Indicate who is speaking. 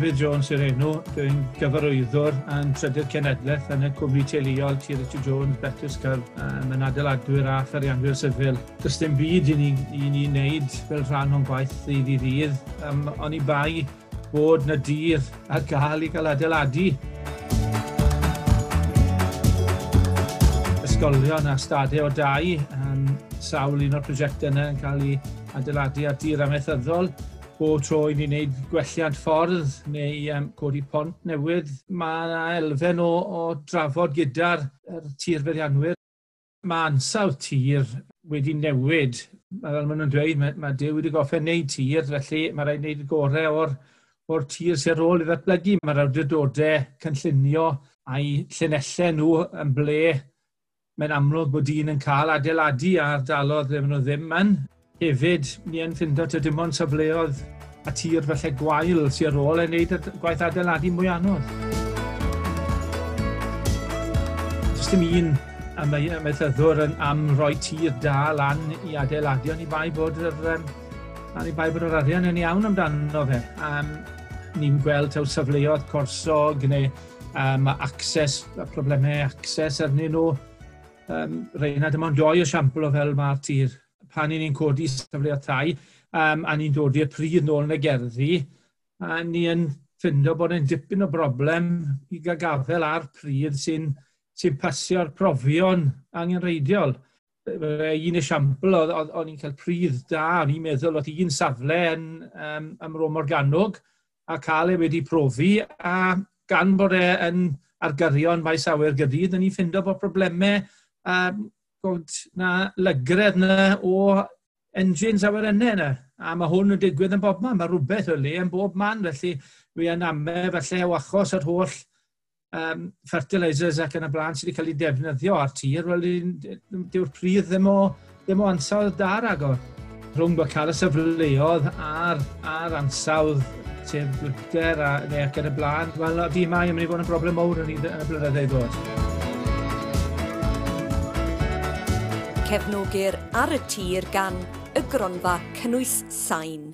Speaker 1: Dafydd Jones yw'r enw. Dwi'n gyfarwyddwr yn trydydd cenedlaeth yn y cwmni teuluol T.R.T. Jones, Betis Cyrf, um, yn adeiladwyr a fferianwyr sifil. Does dim byd i ni, i ni wneud fel rhan o'n gwaith ddydd i ddydd. Um, o'n i bai bod na dydd ar gael i gael adeiladu. Ysgolion a stadau o dau, um, sawl un o'r prosiectau yna yn cael ei adeiladu ar dir amethyddol bob tro i ni wneud gwelliad ffordd neu um, codi pont newydd, mae yna elfen o, o drafod gyda'r er feddianwyr. Mae ansawdd tir wedi newid. Fel maen nhw'n dweud, mae, mae Dyw wedi goffa wneud tir, felly mae rhaid wneud y gorau o'r, or tir sy'n rôl i ddatblygu. Mae'r awdurdodau cynllunio a'i llunellau nhw yn ble mae'n amlwg bod un yn cael adeiladu ar dalodd ble maen nhw ddim yn hefyd, ni yn ffindo ta dim ond safleoedd a tir felly gwael sy'n ar ôl yn y gwaith adeiladu mwy anodd. Does dim un ymwethyddwr yn am roi tir da lan i adeiladu, ond i bai bod yr, um, i bai bod yr arian yn iawn amdano fe. Um, ni'n gweld taw safleoedd corsog neu um, access, problemau access arnyn nhw. Um, Reina, dim ond doi o siampl o fel mae'r tir pan ni'n codi sefydliadau, um, a ni'n dod i'r pryd nôl yn y gerddi, a ni'n ffindo bod e'n dipyn o broblem i gael gafel ar pryd sy'n sy pasio'r profion angenreidiol. Un esiampl, o'n i'n cael pryd da, o'n i'n meddwl oedd un safle yn um, ym Rome Organog, a cael ei wedi profi, a gan bod e'n argyrion maes awyr gydydd, o'n i'n ffindo bod problemau um, bod na lygredd na o engines awyrennau yna. A mae hwn yn digwydd yn bob man. Mae rhywbeth o le yn bob man. Felly dwi yn amau falle o achos yr holl um, fertilisers ac yn y blaen sydd wedi cael ei defnyddio ar tir. Wel, dyw'r pryd ddim o, ddim o ansawdd dar agor rhwng bod cael y sefleoedd a'r, ar ansawdd sef gwyrder a, neu ac yn y blaen, wel, di mae yn mynd i fod yn broblem mawr yn y blynyddoedd ddod.
Speaker 2: cefnogir ar y tir gan y gronfa cynnwys sain.